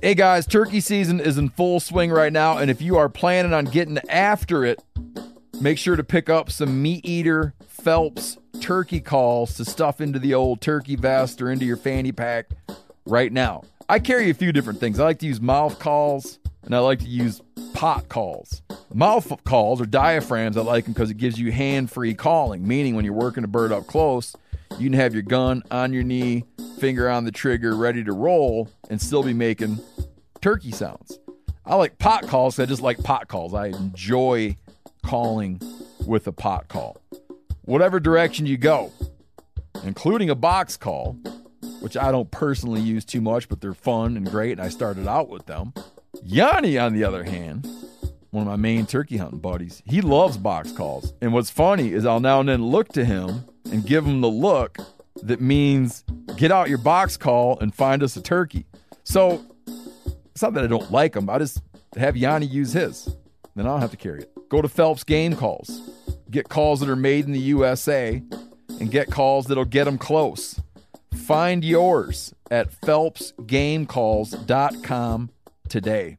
Hey guys, turkey season is in full swing right now, and if you are planning on getting after it, make sure to pick up some Meat Eater Phelps turkey calls to stuff into the old turkey vest or into your fanny pack right now. I carry a few different things. I like to use mouth calls and I like to use pot calls. Mouth calls or diaphragms, I like them because it gives you hand free calling, meaning when you're working a bird up close, you can have your gun on your knee, finger on the trigger, ready to roll, and still be making turkey sounds. I like pot calls. I just like pot calls. I enjoy calling with a pot call. Whatever direction you go, including a box call, which I don't personally use too much, but they're fun and great, and I started out with them. Yanni, on the other hand, one of my main turkey hunting buddies, he loves box calls. And what's funny is I'll now and then look to him and give him the look that means get out your box call and find us a turkey. So it's not that I don't like them. I just have Yanni use his. Then I don't have to carry it. Go to Phelps Game Calls. Get calls that are made in the USA and get calls that'll get them close. Find yours at phelpsgamecalls.com today.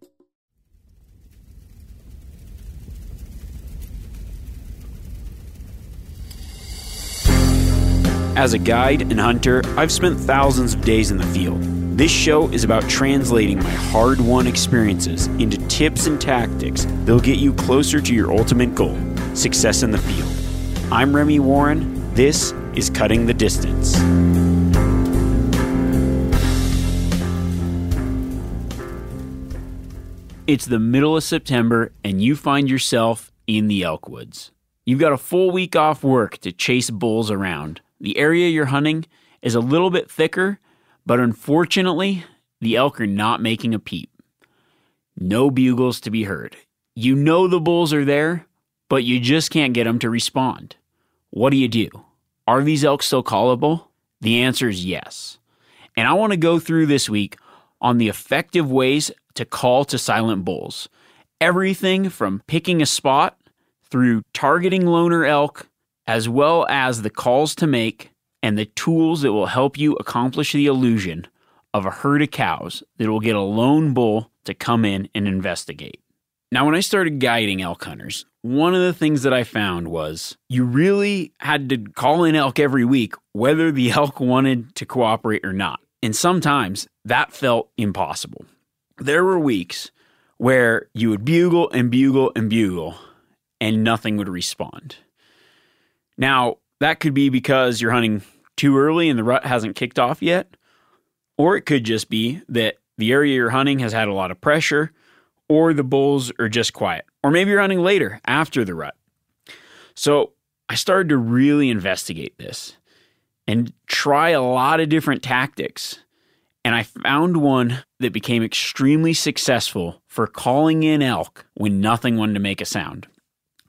As a guide and hunter, I've spent thousands of days in the field. This show is about translating my hard won experiences into tips and tactics that'll get you closer to your ultimate goal success in the field. I'm Remi Warren. This is Cutting the Distance. It's the middle of September, and you find yourself in the Elkwoods. You've got a full week off work to chase bulls around. The area you're hunting is a little bit thicker, but unfortunately, the elk are not making a peep. No bugles to be heard. You know the bulls are there, but you just can't get them to respond. What do you do? Are these elk still callable? The answer is yes. And I want to go through this week on the effective ways to call to silent bulls. Everything from picking a spot through targeting loner elk as well as the calls to make and the tools that will help you accomplish the illusion of a herd of cows that will get a lone bull to come in and investigate. Now, when I started guiding elk hunters, one of the things that I found was you really had to call in elk every week, whether the elk wanted to cooperate or not. And sometimes that felt impossible. There were weeks where you would bugle and bugle and bugle, and nothing would respond. Now, that could be because you're hunting too early and the rut hasn't kicked off yet, or it could just be that the area you're hunting has had a lot of pressure, or the bulls are just quiet, or maybe you're hunting later after the rut. So I started to really investigate this and try a lot of different tactics. And I found one that became extremely successful for calling in elk when nothing wanted to make a sound.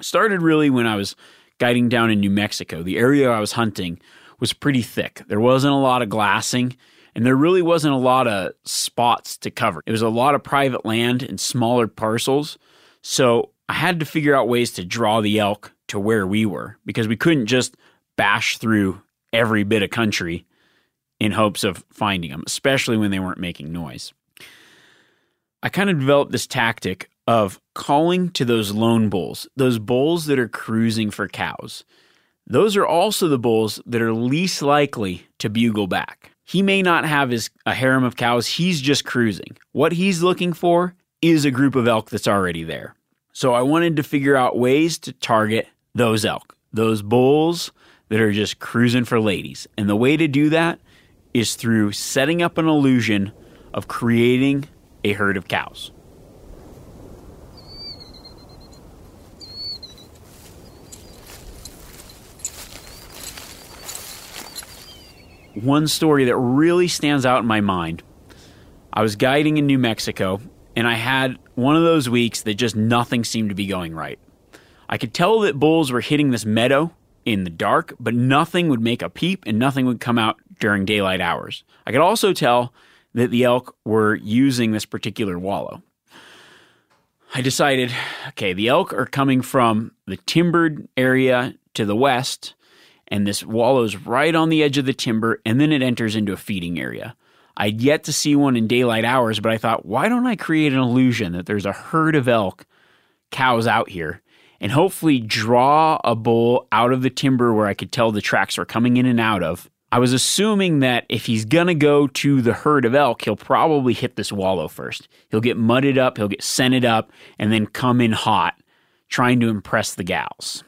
Started really when I was guiding down in New Mexico, the area I was hunting was pretty thick. There wasn't a lot of glassing, and there really wasn't a lot of spots to cover. It was a lot of private land and smaller parcels. So I had to figure out ways to draw the elk to where we were because we couldn't just bash through every bit of country in hopes of finding them, especially when they weren't making noise. I kind of developed this tactic of calling to those lone bulls, those bulls that are cruising for cows. Those are also the bulls that are least likely to bugle back. He may not have his a harem of cows, he's just cruising. What he's looking for is a group of elk that's already there. So I wanted to figure out ways to target those elk, those bulls that are just cruising for ladies. And the way to do that is through setting up an illusion of creating a herd of cows. One story that really stands out in my mind. I was guiding in New Mexico and I had one of those weeks that just nothing seemed to be going right. I could tell that bulls were hitting this meadow in the dark, but nothing would make a peep and nothing would come out during daylight hours. I could also tell that the elk were using this particular wallow. I decided, okay, the elk are coming from the timbered area to the west, and this wallow's right on the edge of the timber, and then it enters into a feeding area. I'd yet to see one in daylight hours, but I thought, why don't I create an illusion that there's a herd of elk cows out here and hopefully draw a bull out of the timber where I could tell the tracks were coming in and out of I was assuming that if he's going to go to the herd of elk, he'll probably hit this wallow first. He'll get mudded up, he'll get scented up, and then come in hot, trying to impress the gals.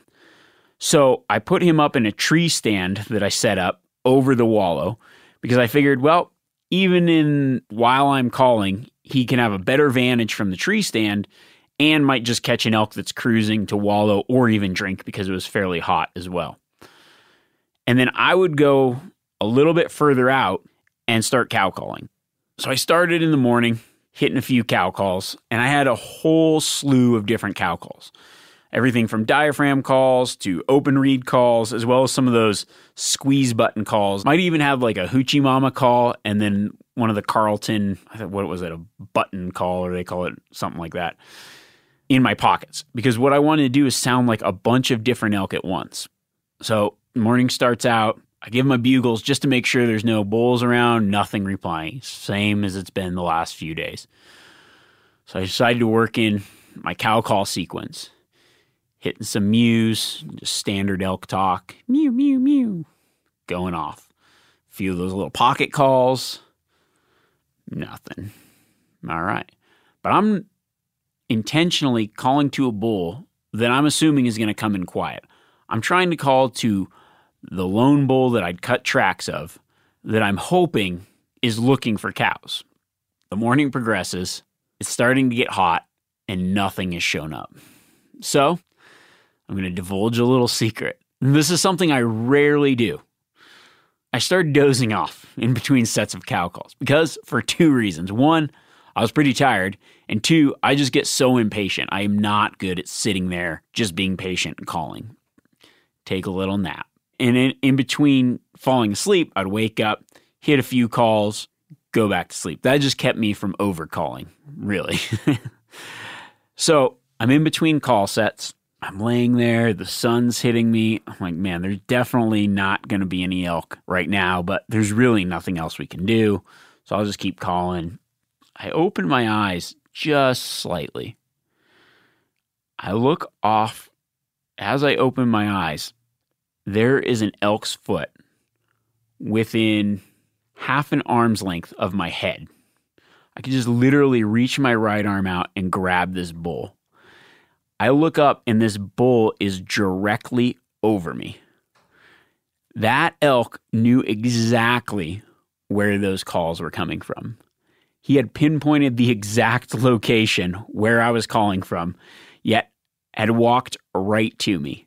So I put him up in a tree stand that I set up over the wallow because I figured, well, even in while I'm calling, he can have a better vantage from the tree stand and might just catch an elk that's cruising to wallow or even drink because it was fairly hot as well. And then I would go a little bit further out and start cow calling. So I started in the morning, hitting a few cow calls, and I had a whole slew of different cow calls. Everything from diaphragm calls to open reed calls, as well as some of those squeeze button calls. Might even have like a hoochie mama call and then one of the Carlton, what was it, a button call, or they call it something like that, in my pockets. Because what I wanted to do is sound like a bunch of different elk at once. So morning starts out, I give my bugles just to make sure there's no bulls around, nothing replying. Same as it's been the last few days. So I decided to work in my cow call sequence. Hitting some mews, just standard elk talk. Mew, mew, mew. Going off. A few of those little pocket calls. Nothing. All right. But I'm intentionally calling to a bull that I'm assuming is going to come in quiet. I'm trying to call to the lone bull that I'd cut tracks of that I'm hoping is looking for cows. The morning progresses, it's starting to get hot, and nothing has shown up. So, I'm going to divulge a little secret. This is something I rarely do. I started dozing off in between sets of cow calls because for two reasons. One, I was pretty tired, and two, I just get so impatient. I am not good at sitting there just being patient and calling. Take a little nap and in, in between falling asleep, I'd wake up, hit a few calls, go back to sleep. That just kept me from over calling, really. so I'm in between call sets. I'm laying there, the sun's hitting me. I'm like, man, there's definitely not going to be any elk right now, but there's really nothing else we can do. So I'll just keep calling. I open my eyes just slightly. I look off as I open my eyes there is an elk's foot within half an arm's length of my head. I could just literally reach my right arm out and grab this bull. I look up and this bull is directly over me. That elk knew exactly where those calls were coming from. He had pinpointed the exact location where I was calling from, yet had walked right to me.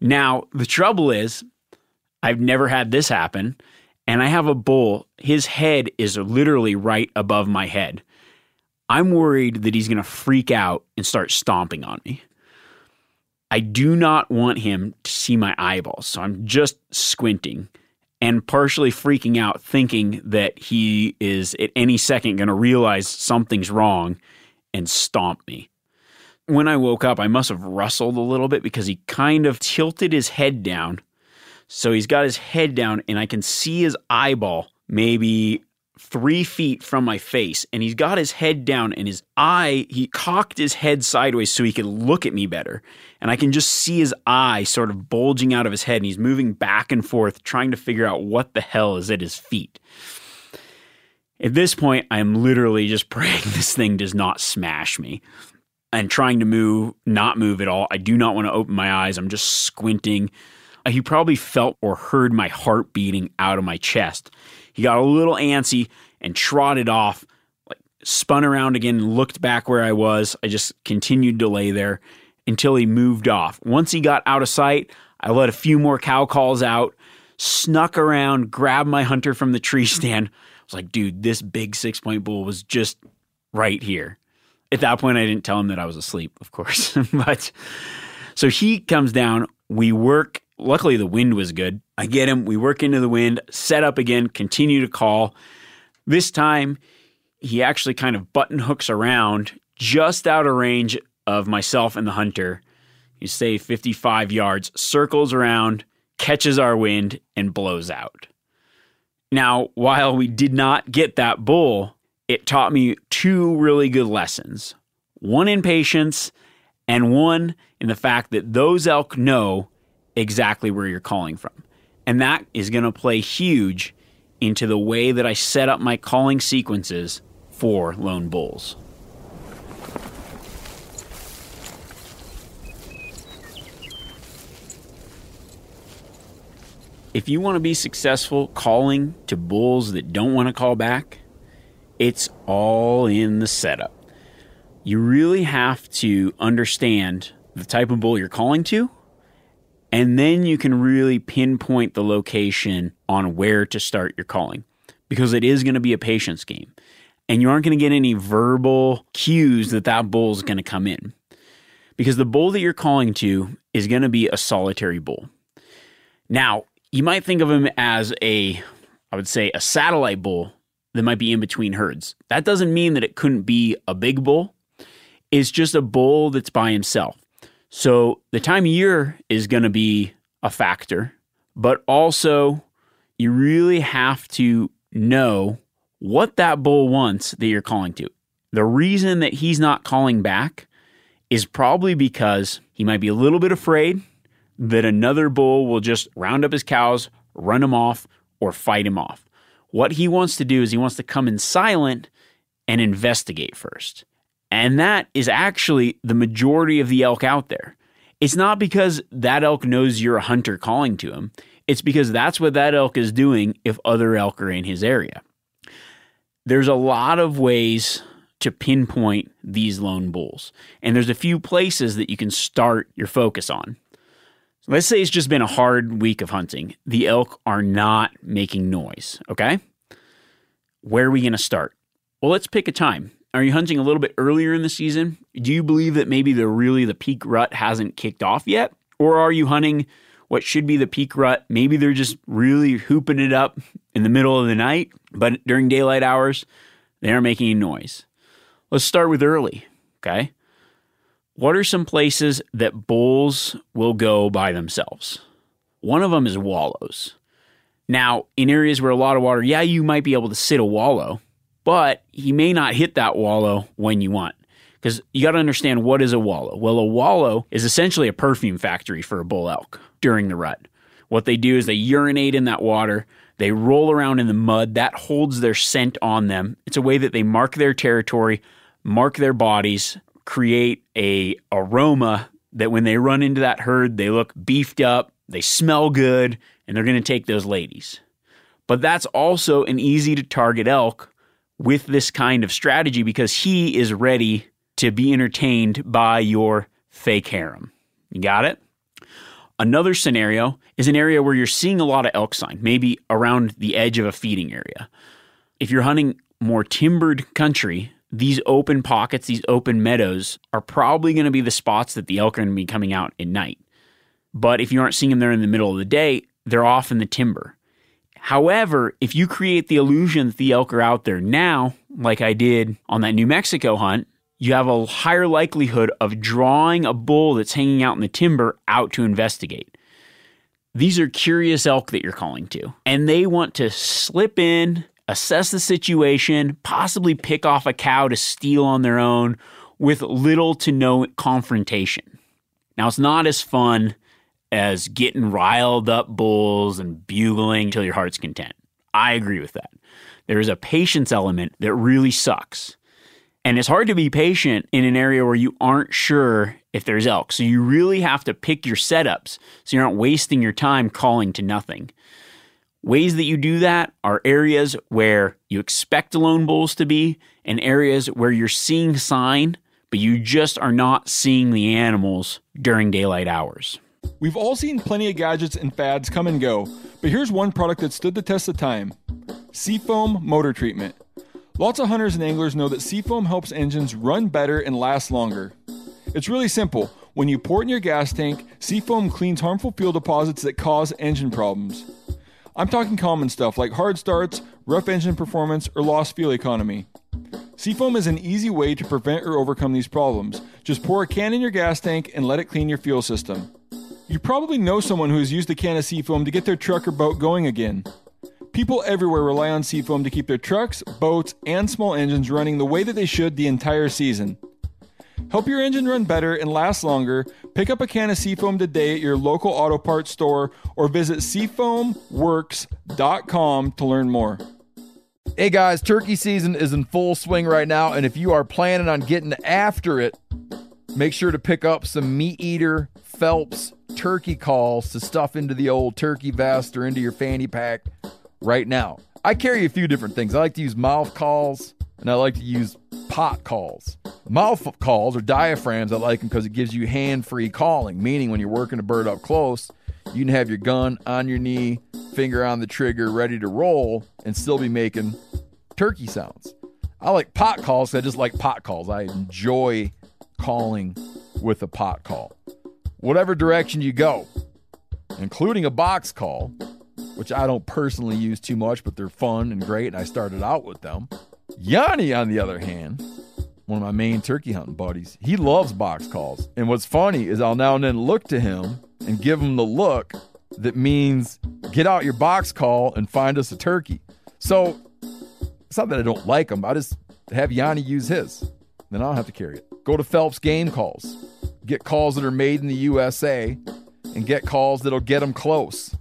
Now, the trouble is, I've never had this happen, and I have a bull. His head is literally right above my head. I'm worried that he's going to freak out and start stomping on me. I do not want him to see my eyeballs, so I'm just squinting and partially freaking out, thinking that he is at any second going to realize something's wrong and stomp me when I woke up, I must have rustled a little bit because he kind of tilted his head down. So he's got his head down, and I can see his eyeball maybe three feet from my face. And he's got his head down, and his eye, he cocked his head sideways so he could look at me better. And I can just see his eye sort of bulging out of his head, and he's moving back and forth, trying to figure out what the hell is at his feet. At this point, I'm literally just praying this thing does not smash me and trying to move, not move at all. I do not want to open my eyes. I'm just squinting. He probably felt or heard my heart beating out of my chest. He got a little antsy and trotted off, like spun around again looked back where I was. I just continued to lay there until he moved off. Once he got out of sight, I let a few more cow calls out, snuck around, grabbed my hunter from the tree stand. I was like, dude, this big six point bull was just right here At that point, I didn't tell him that I was asleep, of course. but so he comes down. We work. Luckily, the wind was good. I get him. We work into the wind, set up again, continue to call. This time, he actually kind of button hooks around just out of range of myself and the hunter. You say 55 yards, circles around, catches our wind, and blows out. Now, while we did not get that bull, it taught me two really good lessons one in patience, and one in the fact that those elk know exactly where you're calling from. And that is going to play huge into the way that I set up my calling sequences for lone bulls. If you want to be successful calling to bulls that don't want to call back, it's all in the setup. You really have to understand the type of bull you're calling to, and then you can really pinpoint the location on where to start your calling because it is going to be a patience game. And you aren't going to get any verbal cues that that bull is going to come in because the bull that you're calling to is going to be a solitary bull. Now, you might think of him as a, I would say, a satellite bull that might be in between herds. That doesn't mean that it couldn't be a big bull. It's just a bull that's by himself. So the time of year is going to be a factor, but also you really have to know what that bull wants that you're calling to. The reason that he's not calling back is probably because he might be a little bit afraid that another bull will just round up his cows, run him off, or fight him off. What he wants to do is he wants to come in silent and investigate first. And that is actually the majority of the elk out there. It's not because that elk knows you're a hunter calling to him, it's because that's what that elk is doing if other elk are in his area. There's a lot of ways to pinpoint these lone bulls, and there's a few places that you can start your focus on. Let's say it's just been a hard week of hunting. The elk are not making noise, okay? Where are we going to start? Well, let's pick a time. Are you hunting a little bit earlier in the season? Do you believe that maybe the really the peak rut hasn't kicked off yet? Or are you hunting what should be the peak rut? Maybe they're just really hooping it up in the middle of the night, but during daylight hours, they aren't making any noise. Let's start with early, okay? What are some places that bulls will go by themselves? One of them is wallows. Now, in areas where a lot of water, yeah, you might be able to sit a wallow, but he may not hit that wallow when you want. Because you got to understand what is a wallow. Well, a wallow is essentially a perfume factory for a bull elk during the rut. What they do is they urinate in that water, they roll around in the mud, that holds their scent on them. It's a way that they mark their territory, mark their bodies, create a aroma that when they run into that herd, they look beefed up, they smell good, and they're going to take those ladies. But that's also an easy to target elk with this kind of strategy because he is ready to be entertained by your fake harem. You got it? Another scenario is an area where you're seeing a lot of elk sign, maybe around the edge of a feeding area. If you're hunting more timbered country, these open pockets, these open meadows are probably going to be the spots that the elk are going to be coming out at night. But if you aren't seeing them there in the middle of the day, they're off in the timber. However, if you create the illusion that the elk are out there now, like I did on that New Mexico hunt, you have a higher likelihood of drawing a bull that's hanging out in the timber out to investigate. These are curious elk that you're calling to, and they want to slip in, assess the situation, possibly pick off a cow to steal on their own with little to no confrontation. Now, it's not as fun as getting riled up bulls and bugling till your heart's content. I agree with that. There is a patience element that really sucks. And it's hard to be patient in an area where you aren't sure if there's elk. So you really have to pick your setups so you're not wasting your time calling to nothing. Ways that you do that are areas where you expect lone bulls to be and areas where you're seeing sign, but you just are not seeing the animals during daylight hours. We've all seen plenty of gadgets and fads come and go, but here's one product that stood the test of time Seafoam Motor Treatment. Lots of hunters and anglers know that Seafoam helps engines run better and last longer. It's really simple. When you pour it in your gas tank, Seafoam cleans harmful fuel deposits that cause engine problems. I'm talking common stuff like hard starts, rough engine performance, or lost fuel economy. Seafoam is an easy way to prevent or overcome these problems. Just pour a can in your gas tank and let it clean your fuel system. You probably know someone who has used a can of Seafoam to get their truck or boat going again. People everywhere rely on Seafoam to keep their trucks, boats, and small engines running the way that they should the entire season. Help your engine run better and last longer. Pick up a can of Seafoam today at your local auto parts store or visit seafoamworks.com to learn more. Hey guys, turkey season is in full swing right now, and if you are planning on getting after it, make sure to pick up some meat eater Phelps turkey calls to stuff into the old turkey vest or into your fanny pack right now. I carry a few different things. I like to use mouth calls and I like to use pot calls. Mouth calls or diaphragms, I like them because it gives you hand free calling, meaning when you're working a bird up close, you can have your gun on your knee, finger on the trigger, ready to roll, and still be making turkey sounds. I like pot calls I just like pot calls. I enjoy calling with a pot call. Whatever direction you go, including a box call, which I don't personally use too much, but they're fun and great, and I started out with them. Yanni, on the other hand, one of my main turkey hunting buddies, he loves box calls. And what's funny is I'll now and then look to him and give him the look that means get out your box call and find us a turkey. So it's not that I don't like him, I just have Yanni use his. Then I don't have to carry it. Go to Phelps Game Calls. Get calls that are made in the USA and get calls that'll get them close.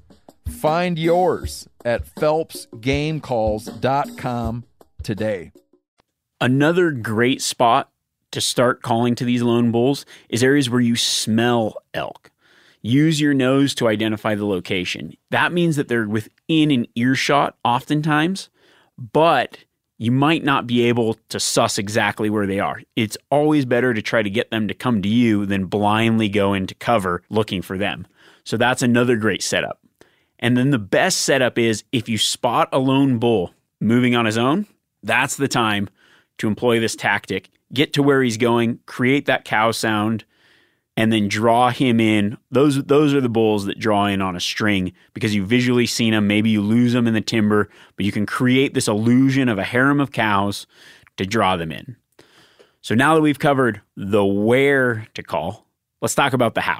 Find yours at phelpsgamecalls.com today. Another great spot to start calling to these lone bulls is areas where you smell elk. Use your nose to identify the location. That means that they're within an earshot oftentimes, but you might not be able to suss exactly where they are. It's always better to try to get them to come to you than blindly go into cover looking for them. So that's another great setup. And then the best setup is if you spot a lone bull moving on his own, that's the time to employ this tactic. Get to where he's going, create that cow sound, and then draw him in. Those those are the bulls that draw in on a string because you've visually seen them. Maybe you lose them in the timber, but you can create this illusion of a harem of cows to draw them in. So now that we've covered the where to call, let's talk about the how.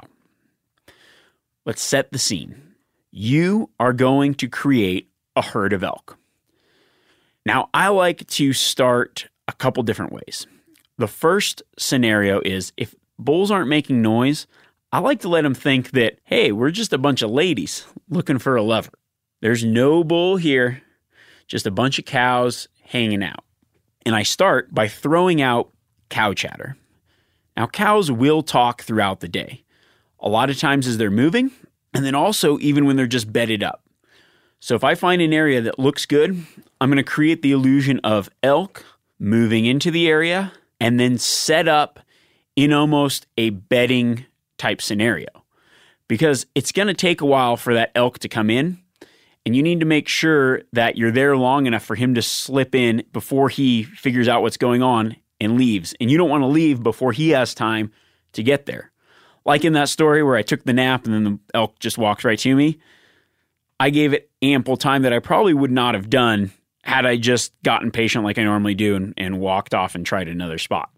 Let's set the scene. You are going to create a herd of elk. Now, I like to start a couple different ways. The first scenario is if bulls aren't making noise, I like to let them think that, hey, we're just a bunch of ladies looking for a lover. There's no bull here, just a bunch of cows hanging out. And I start by throwing out cow chatter. Now, cows will talk throughout the day, a lot of times as they're moving, and then also even when they're just bedded up. So if I find an area that looks good, I'm going to create the illusion of elk moving into the area and then set up in almost a bedding type scenario. Because it's going to take a while for that elk to come in and you need to make sure that you're there long enough for him to slip in before he figures out what's going on and leaves. And you don't want to leave before he has time to get there. Like in that story where I took the nap and then the elk just walked right to me I gave it ample time that I probably would not have done had I just gotten patient like I normally do and, and walked off and tried another spot.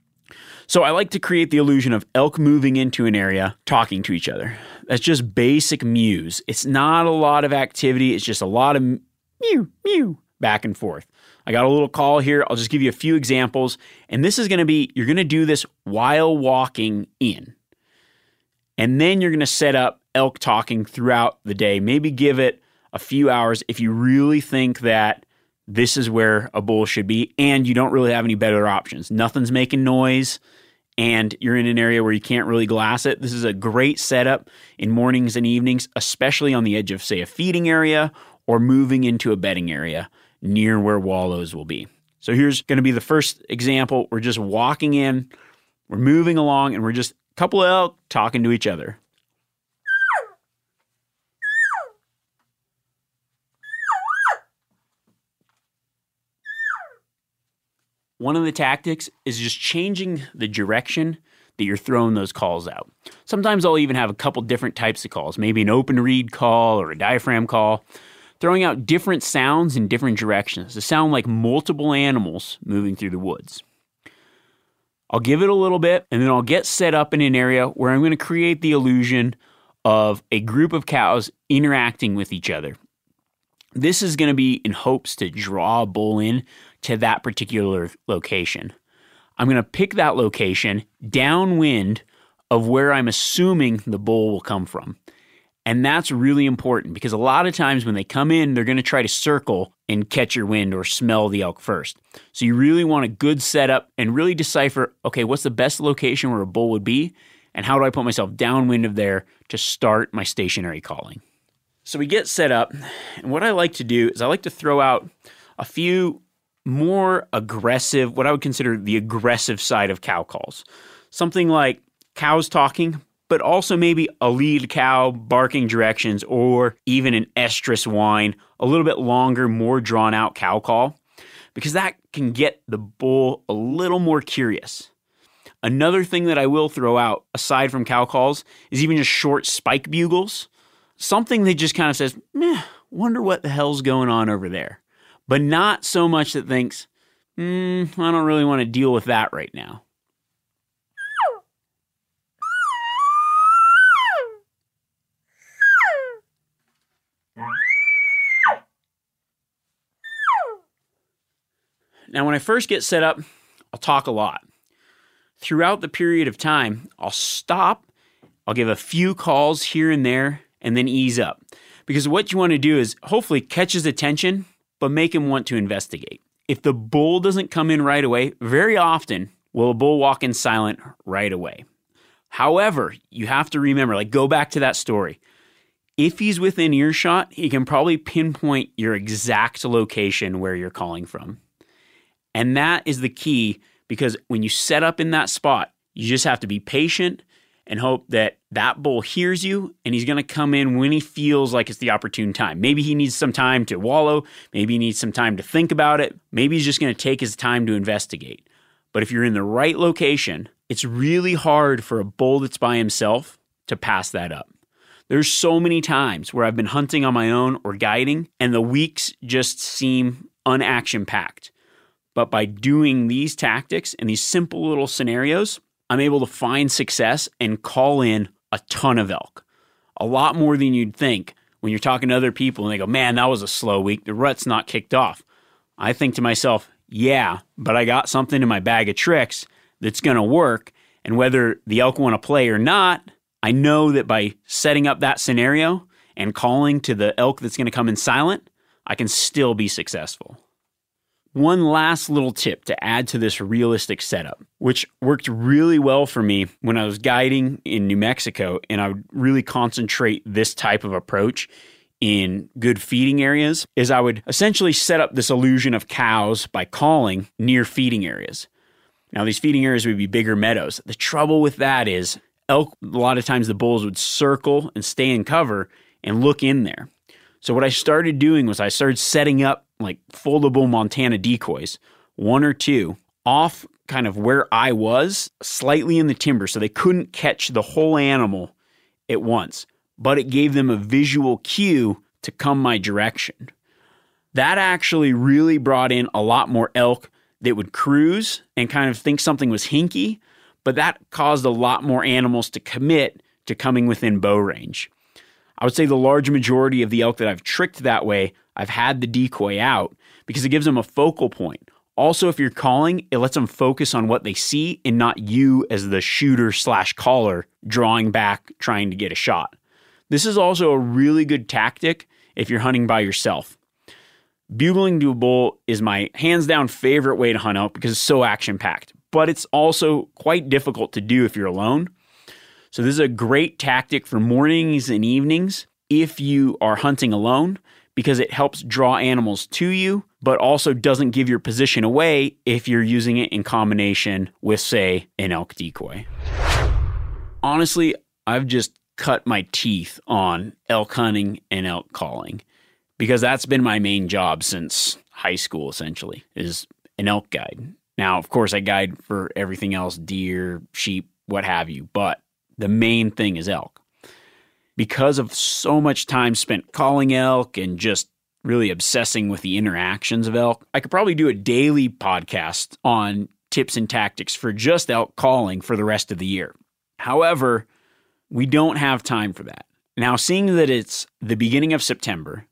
So I like to create the illusion of elk moving into an area, talking to each other. That's just basic mews. It's not a lot of activity, it's just a lot of mew, mew, back and forth. I got a little call here. I'll just give you a few examples. And this is going to be you're going to do this while walking in. And then you're going to set up elk talking throughout the day. Maybe give it a few hours if you really think that this is where a bull should be and you don't really have any better options. Nothing's making noise and you're in an area where you can't really glass it. This is a great setup in mornings and evenings, especially on the edge of, say, a feeding area or moving into a bedding area near where wallows will be. So here's going to be the first example. We're just walking in, we're moving along, and we're just a couple of elk talking to each other. One of the tactics is just changing the direction that you're throwing those calls out. Sometimes I'll even have a couple different types of calls, maybe an open reed call or a diaphragm call, throwing out different sounds in different directions to sound like multiple animals moving through the woods. I'll give it a little bit and then I'll get set up in an area where I'm going to create the illusion of a group of cows interacting with each other. This is going to be in hopes to draw a bull in to that particular location. I'm going to pick that location downwind of where I'm assuming the bull will come from. And that's really important because a lot of times when they come in, they're going to try to circle and catch your wind or smell the elk first. So you really want a good setup and really decipher okay, what's the best location where a bull would be? And how do I put myself downwind of there to start my stationary calling? So we get set up. And what I like to do is I like to throw out a few more aggressive, what I would consider the aggressive side of cow calls. Something like cows talking, but also maybe a lead cow barking directions or even an estrus whine, a little bit longer, more drawn out cow call, because that can get the bull a little more curious. Another thing that I will throw out, aside from cow calls, is even just short spike bugles. Something that just kind of says, meh, wonder what the hell's going on over there but not so much that thinks, hmm, I don't really want to deal with that right now. Now, when I first get set up, I'll talk a lot. Throughout the period of time, I'll stop, I'll give a few calls here and there, and then ease up. Because what you want to do is hopefully catch his attention but make him want to investigate. If the bull doesn't come in right away, very often will a bull walk in silent right away. However, you have to remember, like, go back to that story. If he's within earshot, he can probably pinpoint your exact location where you're calling from. And that is the key because when you set up in that spot, you just have to be patient and hope that that bull hears you and he's going to come in when he feels like it's the opportune time. Maybe he needs some time to wallow. Maybe he needs some time to think about it. Maybe he's just going to take his time to investigate. But if you're in the right location, it's really hard for a bull that's by himself to pass that up. There's so many times where I've been hunting on my own or guiding, and the weeks just seem unaction packed. But by doing these tactics and these simple little scenarios, I'm able to find success and call in a ton of elk. A lot more than you'd think when you're talking to other people and they go, man, that was a slow week. The rut's not kicked off. I think to myself, yeah, but I got something in my bag of tricks that's going to work. And whether the elk want to play or not, I know that by setting up that scenario and calling to the elk that's going to come in silent, I can still be successful. One last little tip to add to this realistic setup, which worked really well for me when I was guiding in New Mexico, and I would really concentrate this type of approach in good feeding areas, is I would essentially set up this illusion of cows by calling near feeding areas. Now, these feeding areas would be bigger meadows. The trouble with that is elk, a lot of times the bulls would circle and stay in cover and look in there. So what I started doing was I started setting up like foldable Montana decoys, one or two, off kind of where I was, slightly in the timber, so they couldn't catch the whole animal at once. But it gave them a visual cue to come my direction. That actually really brought in a lot more elk that would cruise and kind of think something was hinky, but that caused a lot more animals to commit to coming within bow range. I would say the large majority of the elk that I've tricked that way, I've had the decoy out because it gives them a focal point. Also, if you're calling, it lets them focus on what they see and not you as the shooter slash caller drawing back trying to get a shot. This is also a really good tactic if you're hunting by yourself. Bugling to a bull is my hands down favorite way to hunt out because it's so action packed, but it's also quite difficult to do if you're alone. So, this is a great tactic for mornings and evenings if you are hunting alone because it helps draw animals to you, but also doesn't give your position away if you're using it in combination with, say, an elk decoy. Honestly, I've just cut my teeth on elk hunting and elk calling because that's been my main job since high school essentially is an elk guide Now, of course, I guide for everything else deer, sheep, what have you, but the main thing is elk. Because of so much time spent calling elk and just really obsessing with the interactions of elk, I could probably do a daily podcast on tips and tactics for just elk calling for the rest of the year. However, we don't have time for that. Now, seeing that it's the beginning of September,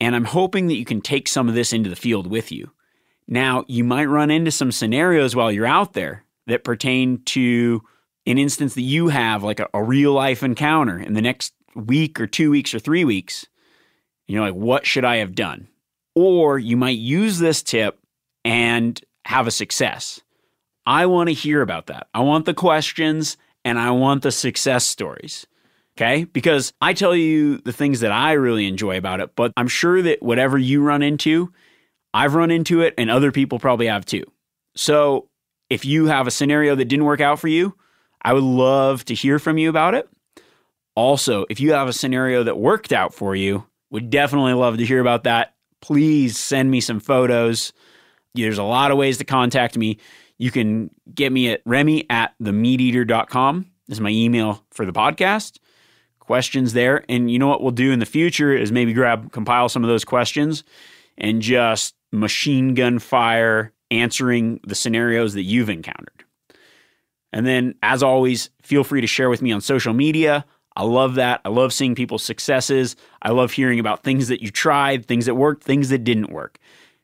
and I'm hoping that you can take some of this into the field with you. Now, you might run into some scenarios while you're out there that pertain to an instance that you have, like a, a real life encounter in the next week or two weeks or three weeks. You know, like, what should I have done? Or you might use this tip and have a success. I want to hear about that. I want the questions and I want the success stories. Okay. Because I tell you the things that I really enjoy about it, but I'm sure that whatever you run into, I've run into it and other people probably have too. So if you have a scenario that didn't work out for you, I would love to hear from you about it. Also, if you have a scenario that worked out for you, would definitely love to hear about that. Please send me some photos. There's a lot of ways to contact me. You can get me at remi at themeateater.com. This is my email for the podcast. Questions there. And you know what we'll do in the future is maybe grab, compile some of those questions and just machine gun fire answering the scenarios that you've encountered. And then, as always, feel free to share with me on social media. I love that. I love seeing people's successes. I love hearing about things that you tried, things that worked, things that didn't work,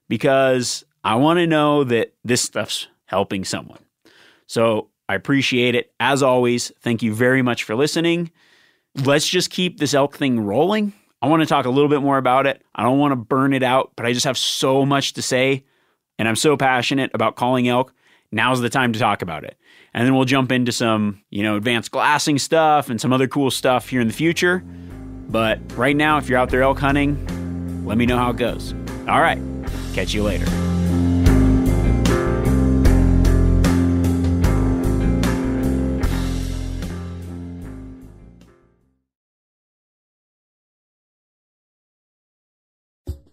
because I want to know that this stuff's helping someone. So I appreciate it. As always, thank you very much for listening. Let's just keep this elk thing rolling. I want to talk a little bit more about it. I don't want to burn it out, but I just have so much to say. And I'm so passionate about calling elk. Now's the time to talk about it. And then we'll jump into some, you know, advanced glassing stuff and some other cool stuff here in the future. But right now, if you're out there elk hunting, let me know how it goes. All right. Catch you later.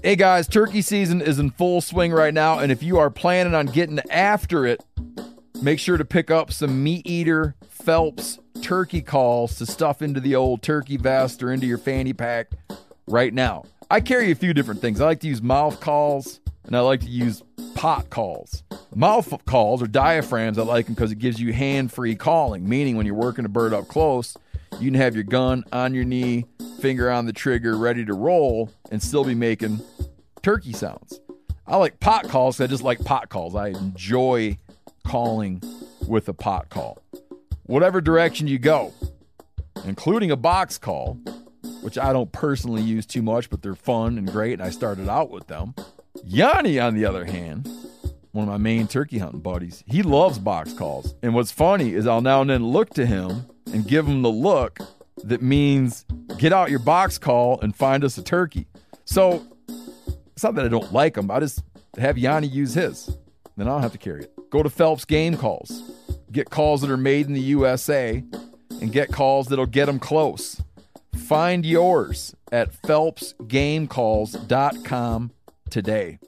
Hey guys, turkey season is in full swing right now, and if you are planning on getting after it, make sure to pick up some Meat Eater Phelps turkey calls to stuff into the old turkey vest or into your fanny pack right now. I carry a few different things. I like to use mouth calls and I like to use pot calls. Mouth calls or diaphragms, I like them because it gives you hand free calling, meaning when you're working a bird up close, you can have your gun on your knee, finger on the trigger, ready to roll, and still be making turkey sounds. I like pot calls I just like pot calls. I enjoy calling with a pot call. Whatever direction you go, including a box call, which I don't personally use too much, but they're fun and great, and I started out with them. Yanni, on the other hand, one of my main turkey hunting buddies, he loves box calls. And what's funny is I'll now and then look to him and give him the look that means get out your box call and find us a turkey. So it's not that I don't like them. I just have Yanni use his. Then I don't have to carry it. Go to Phelps Game Calls. Get calls that are made in the USA and get calls that'll get them close. Find yours at phelpsgamecalls.com today.